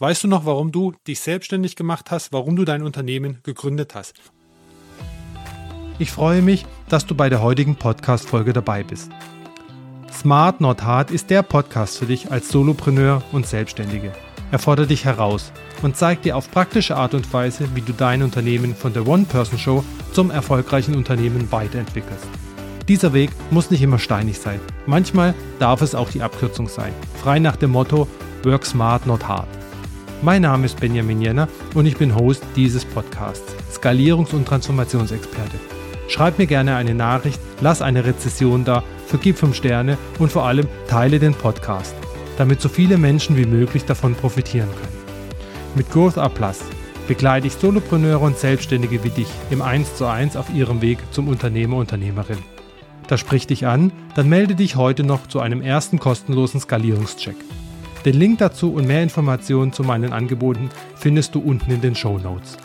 Weißt du noch, warum du dich selbstständig gemacht hast, warum du dein Unternehmen gegründet hast? Ich freue mich, dass du bei der heutigen Podcast-Folge dabei bist. Smart Not Hard ist der Podcast für dich als Solopreneur und Selbstständige. Er fordert dich heraus und zeigt dir auf praktische Art und Weise, wie du dein Unternehmen von der One-Person-Show zum erfolgreichen Unternehmen weiterentwickelst. Dieser Weg muss nicht immer steinig sein. Manchmal darf es auch die Abkürzung sein. Frei nach dem Motto Work Smart Not Hard. Mein Name ist Benjamin Jenner und ich bin Host dieses Podcasts, Skalierungs- und Transformationsexperte. Schreib mir gerne eine Nachricht, lass eine Rezession da, vergib 5 Sterne und vor allem teile den Podcast, damit so viele Menschen wie möglich davon profitieren können. Mit Growth Up Plus begleite ich Solopreneure und Selbstständige wie dich im 1 zu 1 auf ihrem Weg zum Unternehmer, Unternehmerin. Das spricht dich an, dann melde dich heute noch zu einem ersten kostenlosen Skalierungscheck. Den Link dazu und mehr Informationen zu meinen Angeboten findest du unten in den Show Notes.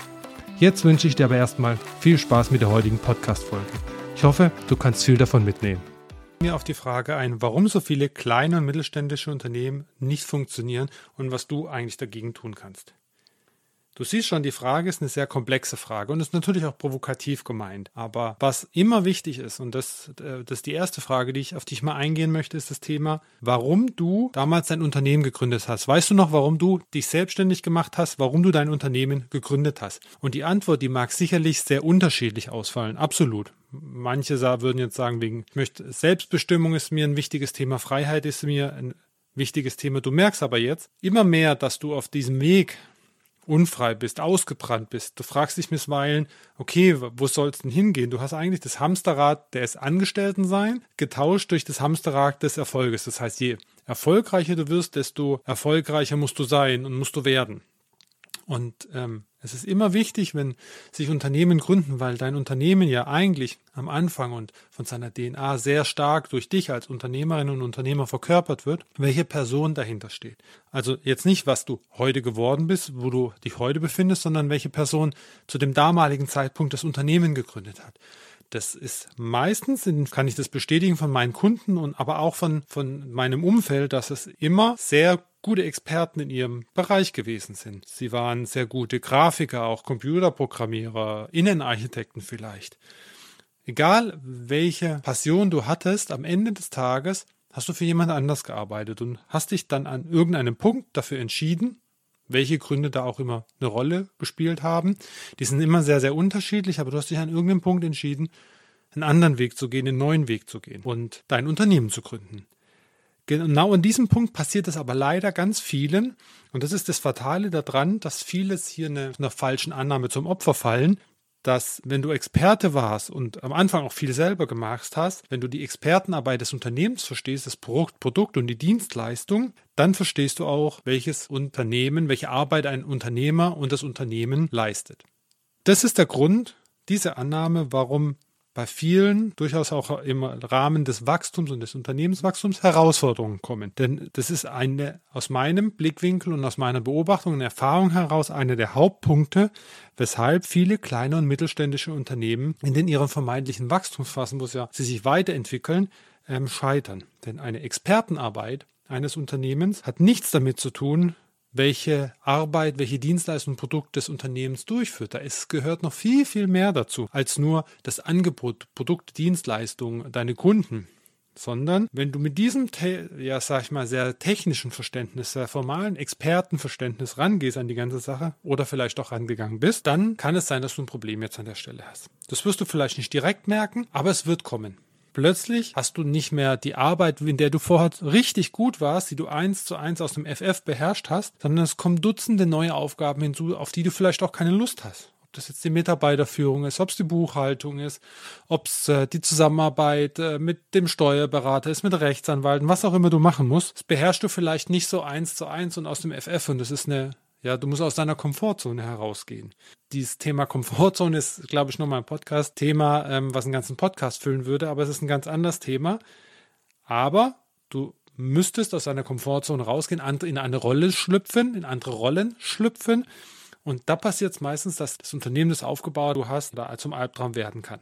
Jetzt wünsche ich dir aber erstmal viel Spaß mit der heutigen Podcast-Folge. Ich hoffe, du kannst viel davon mitnehmen. Mir auf die Frage ein, warum so viele kleine und mittelständische Unternehmen nicht funktionieren und was du eigentlich dagegen tun kannst. Du siehst schon, die Frage ist eine sehr komplexe Frage und ist natürlich auch provokativ gemeint. Aber was immer wichtig ist, und das, äh, das ist die erste Frage, die ich, auf die ich mal eingehen möchte, ist das Thema, warum du damals dein Unternehmen gegründet hast. Weißt du noch, warum du dich selbstständig gemacht hast, warum du dein Unternehmen gegründet hast? Und die Antwort, die mag sicherlich sehr unterschiedlich ausfallen. Absolut. Manche würden jetzt sagen, wegen, ich möchte, Selbstbestimmung ist mir ein wichtiges Thema, Freiheit ist mir ein wichtiges Thema. Du merkst aber jetzt immer mehr, dass du auf diesem Weg unfrei bist, ausgebrannt bist. Du fragst dich bisweilen, okay, wo soll es denn hingehen? Du hast eigentlich das Hamsterrad des Angestelltensein getauscht durch das Hamsterrad des Erfolges. Das heißt, je erfolgreicher du wirst, desto erfolgreicher musst du sein und musst du werden. Und ähm, es ist immer wichtig, wenn sich Unternehmen gründen, weil dein Unternehmen ja eigentlich am Anfang und von seiner DNA sehr stark durch dich als Unternehmerin und Unternehmer verkörpert wird, welche Person dahinter steht. Also jetzt nicht, was du heute geworden bist, wo du dich heute befindest, sondern welche Person zu dem damaligen Zeitpunkt das Unternehmen gegründet hat. Das ist meistens, kann ich das bestätigen von meinen Kunden und aber auch von, von meinem Umfeld, dass es immer sehr gute Experten in ihrem Bereich gewesen sind. Sie waren sehr gute Grafiker, auch Computerprogrammierer, Innenarchitekten vielleicht. Egal welche Passion du hattest, am Ende des Tages hast du für jemand anders gearbeitet und hast dich dann an irgendeinem Punkt dafür entschieden, welche Gründe da auch immer eine Rolle gespielt haben. Die sind immer sehr, sehr unterschiedlich, aber du hast dich an irgendeinem Punkt entschieden, einen anderen Weg zu gehen, einen neuen Weg zu gehen und dein Unternehmen zu gründen. Genau an diesem Punkt passiert es aber leider ganz vielen. Und das ist das Fatale daran, dass vieles hier eine, einer falschen Annahme zum Opfer fallen, dass wenn du Experte warst und am Anfang auch viel selber gemacht hast, wenn du die Expertenarbeit des Unternehmens verstehst, das Produkt und die Dienstleistung, dann verstehst du auch, welches Unternehmen, welche Arbeit ein Unternehmer und das Unternehmen leistet. Das ist der Grund, diese Annahme, warum bei vielen durchaus auch im Rahmen des Wachstums und des Unternehmenswachstums Herausforderungen kommen. Denn das ist eine aus meinem Blickwinkel und aus meiner Beobachtung und Erfahrung heraus einer der Hauptpunkte, weshalb viele kleine und mittelständische Unternehmen in ihren vermeintlichen Wachstumsphasen, wo ja sie sich weiterentwickeln, ähm, scheitern. Denn eine Expertenarbeit eines Unternehmens hat nichts damit zu tun, welche Arbeit, welche Dienstleistung Produkt des Unternehmens durchführt. Da ist, gehört noch viel, viel mehr dazu als nur das Angebot, Produkt, Dienstleistung, deine Kunden. Sondern wenn du mit diesem, ja, sag ich mal, sehr technischen Verständnis, sehr formalen Expertenverständnis rangehst an die ganze Sache oder vielleicht auch rangegangen bist, dann kann es sein, dass du ein Problem jetzt an der Stelle hast. Das wirst du vielleicht nicht direkt merken, aber es wird kommen. Plötzlich hast du nicht mehr die Arbeit, in der du vorher richtig gut warst, die du eins zu eins aus dem FF beherrscht hast, sondern es kommen Dutzende neue Aufgaben hinzu, auf die du vielleicht auch keine Lust hast. Ob das jetzt die Mitarbeiterführung ist, ob es die Buchhaltung ist, ob es äh, die Zusammenarbeit äh, mit dem Steuerberater ist, mit Rechtsanwalten, was auch immer du machen musst, das beherrschst du vielleicht nicht so eins zu eins und aus dem FF und das ist eine ja, du musst aus deiner Komfortzone herausgehen. Dieses Thema Komfortzone ist, glaube ich, nochmal ein Podcast-Thema, ähm, was einen ganzen Podcast füllen würde, aber es ist ein ganz anderes Thema. Aber du müsstest aus deiner Komfortzone rausgehen, in eine Rolle schlüpfen, in andere Rollen schlüpfen. Und da passiert es meistens, dass das Unternehmen, das aufgebaut du hast, da zum Albtraum werden kann.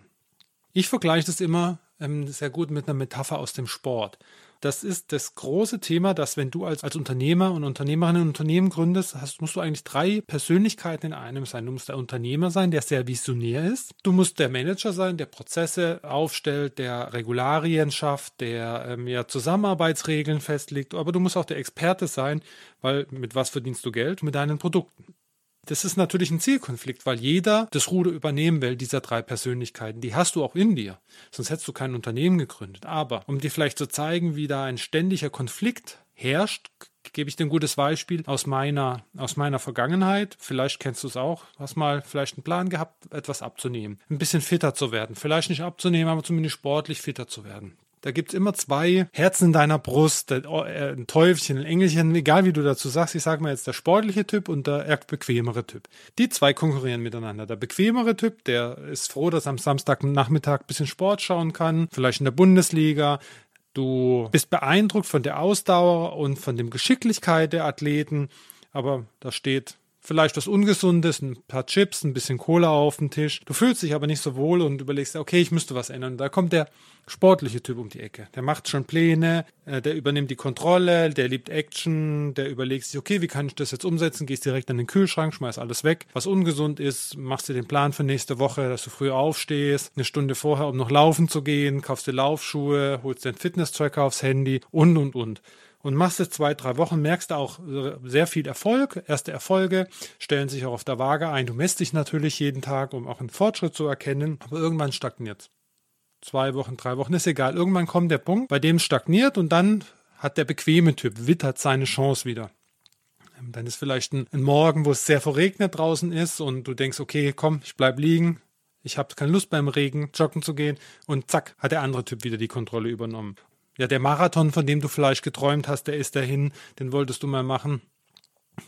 Ich vergleiche das immer ähm, sehr gut mit einer Metapher aus dem Sport. Das ist das große Thema, dass wenn du als, als Unternehmer und Unternehmerin ein Unternehmen gründest, hast, musst du eigentlich drei Persönlichkeiten in einem sein. Du musst der Unternehmer sein, der sehr visionär ist. Du musst der Manager sein, der Prozesse aufstellt, der Regularien schafft, der ähm, ja Zusammenarbeitsregeln festlegt. Aber du musst auch der Experte sein, weil mit was verdienst du Geld? Mit deinen Produkten. Das ist natürlich ein Zielkonflikt, weil jeder das Ruder übernehmen will, dieser drei Persönlichkeiten. Die hast du auch in dir. Sonst hättest du kein Unternehmen gegründet. Aber um dir vielleicht zu zeigen, wie da ein ständiger Konflikt herrscht, gebe ich dir ein gutes Beispiel aus meiner, aus meiner Vergangenheit. Vielleicht kennst du es auch. Hast mal vielleicht einen Plan gehabt, etwas abzunehmen. Ein bisschen fitter zu werden. Vielleicht nicht abzunehmen, aber zumindest sportlich fitter zu werden. Da gibt's immer zwei Herzen in deiner Brust, äh, ein Teufelchen, ein Engelchen, egal wie du dazu sagst. Ich sage mal jetzt der sportliche Typ und der eher bequemere Typ. Die zwei konkurrieren miteinander. Der bequemere Typ, der ist froh, dass er am Samstagnachmittag ein bisschen Sport schauen kann, vielleicht in der Bundesliga. Du bist beeindruckt von der Ausdauer und von dem Geschicklichkeit der Athleten, aber da steht vielleicht was Ungesundes, ein paar Chips, ein bisschen Cola auf den Tisch. Du fühlst dich aber nicht so wohl und überlegst, okay, ich müsste was ändern. Da kommt der sportliche Typ um die Ecke. Der macht schon Pläne, äh, der übernimmt die Kontrolle, der liebt Action, der überlegt sich, okay, wie kann ich das jetzt umsetzen? Gehst direkt an den Kühlschrank, schmeiß alles weg. Was ungesund ist, machst du den Plan für nächste Woche, dass du früh aufstehst, eine Stunde vorher, um noch laufen zu gehen, kaufst dir Laufschuhe, holst den Fitness-Tracker aufs Handy und, und, und und machst es zwei, drei Wochen, merkst du auch sehr viel Erfolg. Erste Erfolge stellen sich auch auf der Waage ein. Du messt dich natürlich jeden Tag, um auch einen Fortschritt zu erkennen, aber irgendwann stagniert Zwei Wochen, drei Wochen, ist egal. Irgendwann kommt der Punkt, bei dem es stagniert und dann hat der bequeme Typ, wittert seine Chance wieder. Ähm, dann ist vielleicht ein, ein Morgen, wo es sehr verregnet draußen ist und du denkst, okay, komm, ich bleib liegen, ich habe keine Lust beim Regen joggen zu gehen und zack, hat der andere Typ wieder die Kontrolle übernommen. Ja, der Marathon, von dem du vielleicht geträumt hast, der ist dahin, den wolltest du mal machen.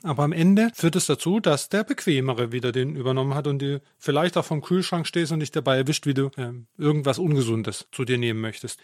Aber am Ende führt es dazu, dass der Bequemere wieder den übernommen hat und du vielleicht auch vom Kühlschrank stehst und dich dabei erwischt, wie du äh, irgendwas Ungesundes zu dir nehmen möchtest.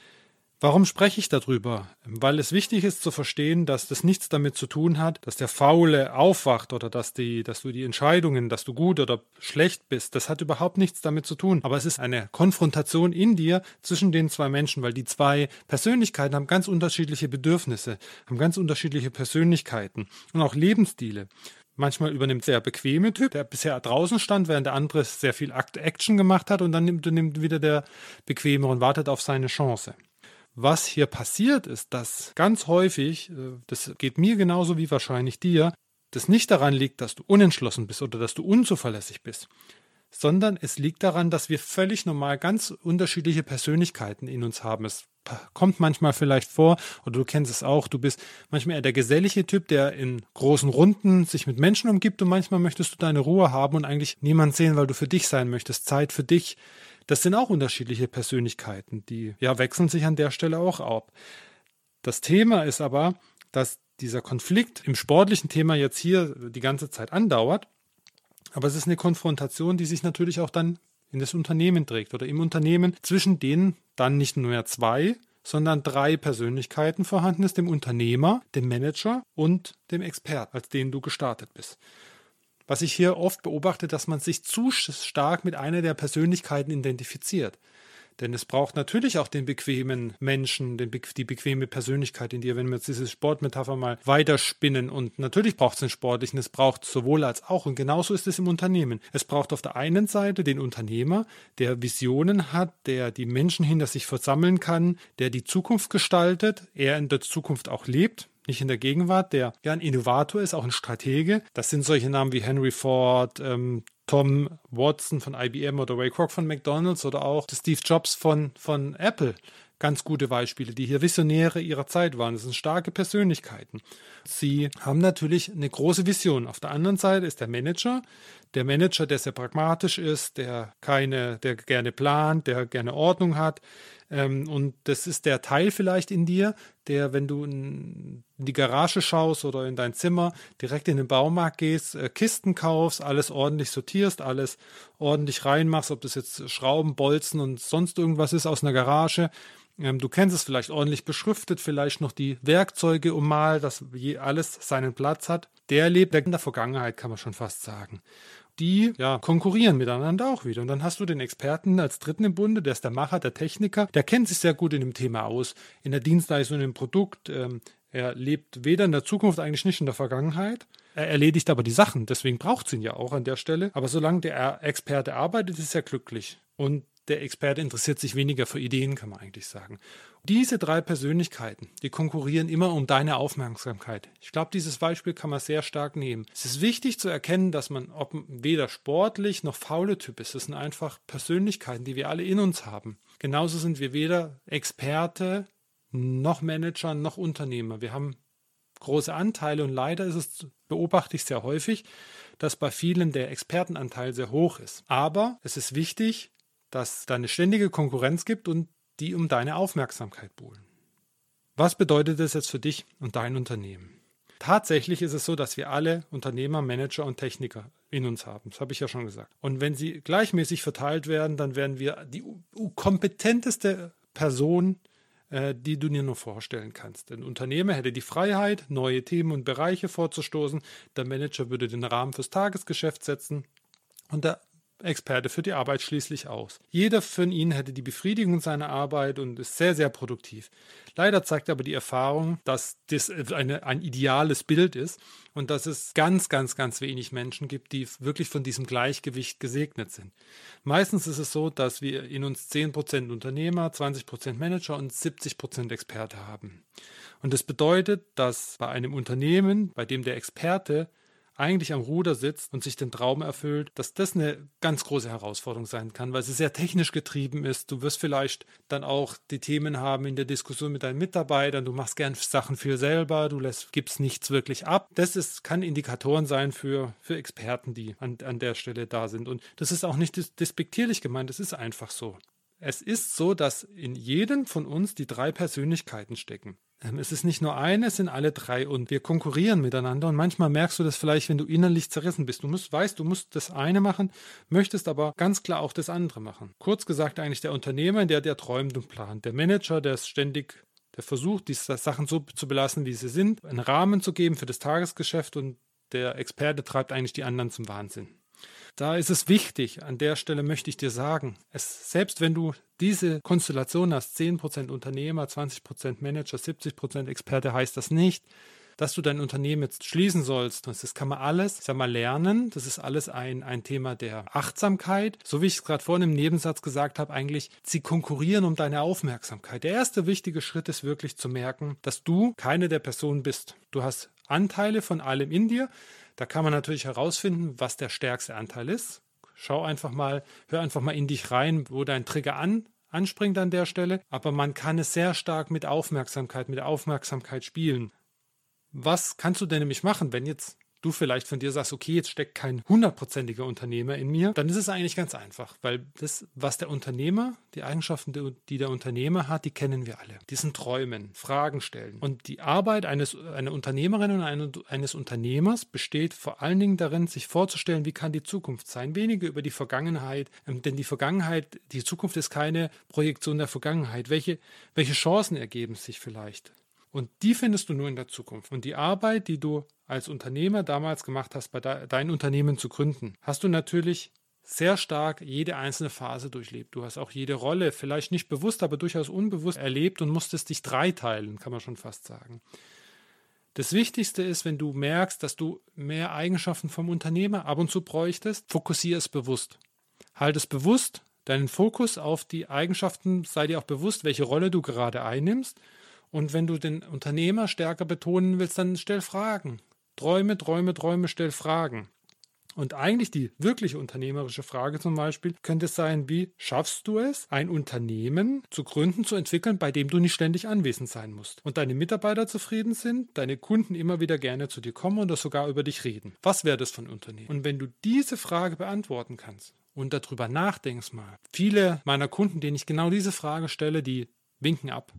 Warum spreche ich darüber? Weil es wichtig ist zu verstehen, dass das nichts damit zu tun hat, dass der Faule aufwacht oder dass, die, dass du die Entscheidungen, dass du gut oder schlecht bist. Das hat überhaupt nichts damit zu tun. Aber es ist eine Konfrontation in dir zwischen den zwei Menschen, weil die zwei Persönlichkeiten haben ganz unterschiedliche Bedürfnisse, haben ganz unterschiedliche Persönlichkeiten und auch Lebensstile. Manchmal übernimmt der bequeme Typ, der bisher draußen stand, während der andere sehr viel Action gemacht hat und dann nimmt, nimmt wieder der bequeme und wartet auf seine Chance. Was hier passiert ist, dass ganz häufig, äh, das geht mir genauso wie wahrscheinlich dir, das nicht daran liegt, dass du unentschlossen bist oder dass du unzuverlässig bist, sondern es liegt daran, dass wir völlig normal ganz unterschiedliche Persönlichkeiten in uns haben. Es kommt manchmal vielleicht vor, oder du kennst es auch, du bist manchmal eher der gesellige Typ, der in großen Runden sich mit Menschen umgibt und manchmal möchtest du deine Ruhe haben und eigentlich niemand sehen, weil du für dich sein möchtest, Zeit für dich. Das sind auch unterschiedliche Persönlichkeiten, die ja wechseln sich an der Stelle auch ab. Das Thema ist aber, dass dieser Konflikt im sportlichen Thema jetzt hier die ganze Zeit andauert, aber es ist eine Konfrontation, die sich natürlich auch dann in das Unternehmen trägt oder im Unternehmen, zwischen denen dann nicht nur mehr zwei, sondern drei Persönlichkeiten vorhanden ist, dem Unternehmer, dem Manager und dem Expert, als den du gestartet bist was ich hier oft beobachte, dass man sich zu stark mit einer der Persönlichkeiten identifiziert. Denn es braucht natürlich auch den bequemen Menschen, den, die bequeme Persönlichkeit in dir, wenn wir jetzt diese Sportmetapher mal weiterspinnen. Und natürlich braucht es den Sportlichen, es braucht sowohl als auch. Und genauso ist es im Unternehmen. Es braucht auf der einen Seite den Unternehmer, der Visionen hat, der die Menschen hinter sich versammeln kann, der die Zukunft gestaltet, er in der Zukunft auch lebt nicht in der Gegenwart, der ja ein Innovator ist, auch ein Stratege. Das sind solche Namen wie Henry Ford, ähm, Tom Watson von IBM oder Ray Kroc von McDonald's oder auch Steve Jobs von, von Apple. Ganz gute Beispiele, die hier Visionäre ihrer Zeit waren. Das sind starke Persönlichkeiten. Sie haben natürlich eine große Vision. Auf der anderen Seite ist der Manager, der Manager, der sehr pragmatisch ist, der keine, der gerne plant, der gerne Ordnung hat, ähm, und das ist der Teil vielleicht in dir, der, wenn du in die Garage schaust oder in dein Zimmer, direkt in den Baumarkt gehst, äh, Kisten kaufst, alles ordentlich sortierst, alles ordentlich reinmachst, ob das jetzt Schrauben, Bolzen und sonst irgendwas ist aus einer Garage. Ähm, du kennst es vielleicht ordentlich beschriftet, vielleicht noch die Werkzeuge ummal, dass alles seinen Platz hat. Der lebt in der Vergangenheit, kann man schon fast sagen. Die ja, konkurrieren miteinander auch wieder. Und dann hast du den Experten als Dritten im Bunde, der ist der Macher, der Techniker, der kennt sich sehr gut in dem Thema aus, in der Dienstleistung, im Produkt. Ähm, er lebt weder in der Zukunft, eigentlich nicht in der Vergangenheit. Er erledigt aber die Sachen, deswegen braucht es ihn ja auch an der Stelle. Aber solange der Experte arbeitet, ist er glücklich. Und der Experte interessiert sich weniger für Ideen, kann man eigentlich sagen. Diese drei Persönlichkeiten, die konkurrieren immer um deine Aufmerksamkeit. Ich glaube, dieses Beispiel kann man sehr stark nehmen. Es ist wichtig zu erkennen, dass man ob weder sportlich noch faule Typ ist. Das sind einfach Persönlichkeiten, die wir alle in uns haben. Genauso sind wir weder Experte noch Manager noch Unternehmer. Wir haben große Anteile und leider ist es, beobachte ich sehr häufig, dass bei vielen der Expertenanteil sehr hoch ist. Aber es ist wichtig, dass da eine ständige Konkurrenz gibt und die um deine Aufmerksamkeit buhlen. Was bedeutet das jetzt für dich und dein Unternehmen? Tatsächlich ist es so, dass wir alle Unternehmer, Manager und Techniker in uns haben. Das habe ich ja schon gesagt. Und wenn sie gleichmäßig verteilt werden, dann werden wir die kompetenteste Person, äh, die du dir nur vorstellen kannst. Ein Unternehmer hätte die Freiheit, neue Themen und Bereiche vorzustoßen. Der Manager würde den Rahmen fürs Tagesgeschäft setzen. Und der Experte für die Arbeit schließlich aus. Jeder von ihnen hätte die Befriedigung seiner Arbeit und ist sehr, sehr produktiv. Leider zeigt aber die Erfahrung, dass das eine, ein ideales Bild ist und dass es ganz, ganz, ganz wenig Menschen gibt, die wirklich von diesem Gleichgewicht gesegnet sind. Meistens ist es so, dass wir in uns 10% Unternehmer, 20% Manager und 70% Experte haben. Und das bedeutet, dass bei einem Unternehmen, bei dem der Experte eigentlich am Ruder sitzt und sich den Traum erfüllt, dass das eine ganz große Herausforderung sein kann, weil sie sehr technisch getrieben ist. Du wirst vielleicht dann auch die Themen haben in der Diskussion mit deinen Mitarbeitern. Du machst gern Sachen viel selber, du lässt, gibst nichts wirklich ab. Das ist, kann Indikatoren sein für, für Experten, die an, an der Stelle da sind. Und das ist auch nicht despektierlich gemeint, das ist einfach so. Es ist so, dass in jedem von uns die drei Persönlichkeiten stecken. Ähm, es ist nicht nur eine, es sind alle drei und wir konkurrieren miteinander und manchmal merkst du das vielleicht, wenn du innerlich zerrissen bist. Du musst, weißt, du musst das eine machen, möchtest aber ganz klar auch das andere machen. Kurz gesagt eigentlich der Unternehmer, der der träumt und plant. Der Manager, der ist ständig, der versucht, die Sachen so zu belassen, wie sie sind, einen Rahmen zu geben für das Tagesgeschäft und der Experte treibt eigentlich die anderen zum Wahnsinn. Da ist es wichtig, an der Stelle möchte ich dir sagen, es, selbst wenn du diese Konstellation hast, 10% Unternehmer, 20% Manager, 70% Experte, heißt das nicht, dass du dein Unternehmen jetzt schließen sollst. Das kann man alles, ich sag mal, lernen. Das ist alles ein, ein Thema der Achtsamkeit. So wie ich es gerade vorhin im Nebensatz gesagt habe, eigentlich, sie konkurrieren um deine Aufmerksamkeit. Der erste wichtige Schritt ist wirklich zu merken, dass du keine der Personen bist. Du hast Anteile von allem in dir. Da kann man natürlich herausfinden, was der stärkste Anteil ist. Schau einfach mal, hör einfach mal in dich rein, wo dein Trigger an, anspringt an der Stelle. Aber man kann es sehr stark mit Aufmerksamkeit, mit Aufmerksamkeit spielen. Was kannst du denn nämlich machen, wenn jetzt du vielleicht von dir sagst, okay, jetzt steckt kein hundertprozentiger Unternehmer in mir, dann ist es eigentlich ganz einfach, weil das, was der Unternehmer, die Eigenschaften, die der Unternehmer hat, die kennen wir alle. Die sind Träumen, Fragen stellen. Und die Arbeit eines, einer Unternehmerin und eines Unternehmers besteht vor allen Dingen darin, sich vorzustellen, wie kann die Zukunft sein, weniger über die Vergangenheit, ähm, denn die Vergangenheit, die Zukunft ist keine Projektion der Vergangenheit. Welche, welche Chancen ergeben sich vielleicht? Und die findest du nur in der Zukunft. Und die Arbeit, die du als Unternehmer damals gemacht hast, bei de dein Unternehmen zu gründen, hast du natürlich sehr stark jede einzelne Phase durchlebt. Du hast auch jede Rolle, vielleicht nicht bewusst, aber durchaus unbewusst erlebt und musstest dich dreiteilen, kann man schon fast sagen. Das Wichtigste ist, wenn du merkst, dass du mehr Eigenschaften vom Unternehmer ab und zu bräuchtest, fokussiere es bewusst. Halte es bewusst, deinen Fokus auf die Eigenschaften, sei dir auch bewusst, welche Rolle du gerade einnimmst und wenn du den Unternehmer stärker betonen willst, dann stell Fragen. Träume, Träume, Träume, stell Fragen. Und eigentlich die wirkliche unternehmerische Frage zum Beispiel könnte sein, wie schaffst du es, ein Unternehmen zu gründen, zu entwickeln, bei dem du nicht ständig anwesend sein musst und deine Mitarbeiter zufrieden sind, deine Kunden immer wieder gerne zu dir kommen oder sogar über dich reden. Was wäre das von Unternehmen? Und wenn du diese Frage beantworten kannst und darüber nachdenkst mal, viele meiner Kunden, denen ich genau diese Frage stelle, die winken ab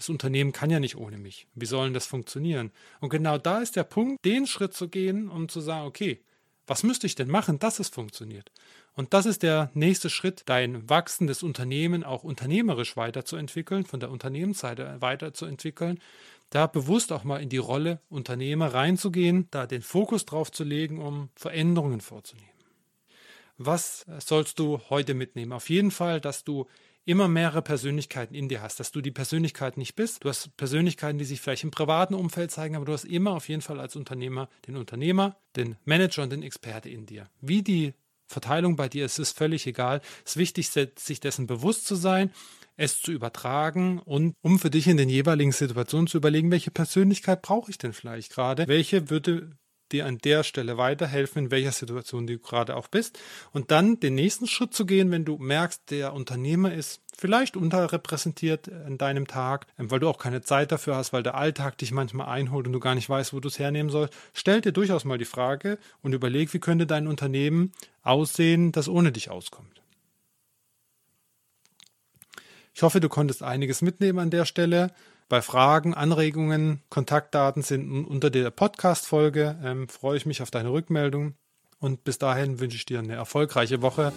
das Unternehmen kann ja nicht ohne mich. Wie soll das funktionieren? Und genau da ist der Punkt, den Schritt zu gehen, um zu sagen, okay, was müsste ich denn machen, dass es funktioniert? Und das ist der nächste Schritt, dein wachsendes Unternehmen auch unternehmerisch weiterzuentwickeln, von der Unternehmensseite weiterzuentwickeln, da bewusst auch mal in die Rolle Unternehmer reinzugehen, da den Fokus drauf zu legen, um Veränderungen vorzunehmen. was sollst du heute mitnehmen? Auf jeden Fall, dass du immer mehrere Persönlichkeiten in dir hast, dass du die Persönlichkeit nicht bist. Du hast Persönlichkeiten, die sich vielleicht im privaten Umfeld zeigen, aber du hast immer auf jeden Fall als Unternehmer den Unternehmer, den Manager und den Experte in dir. Wie die Verteilung bei dir ist, ist völlig egal. Es ist wichtig, sich dessen bewusst zu sein, es zu übertragen und um für dich in den jeweiligen Situationen zu überlegen, welche Persönlichkeit brauche ich denn vielleicht gerade? Welche würde dir an der Stelle weiterhelfen, in welcher Situation du gerade auch bist. Und dann den nächsten Schritt zu gehen, wenn du merkst, der Unternehmer ist vielleicht unterrepräsentiert in deinem Tag, ähm, weil du auch keine Zeit dafür hast, weil der Alltag dich manchmal einholt und du gar nicht weißt, wo du es hernehmen sollst. Stell dir durchaus mal die Frage und überleg, wie könnte dein Unternehmen aussehen, das ohne dich auskommt. Ich hoffe, du konntest einiges mitnehmen an der Stelle. Bei Fragen, Anregungen, Kontaktdaten sind unter der Podcast-Folge. Ähm, freue ich mich auf deine Rückmeldung und bis dahin wünsche ich dir eine erfolgreiche Woche.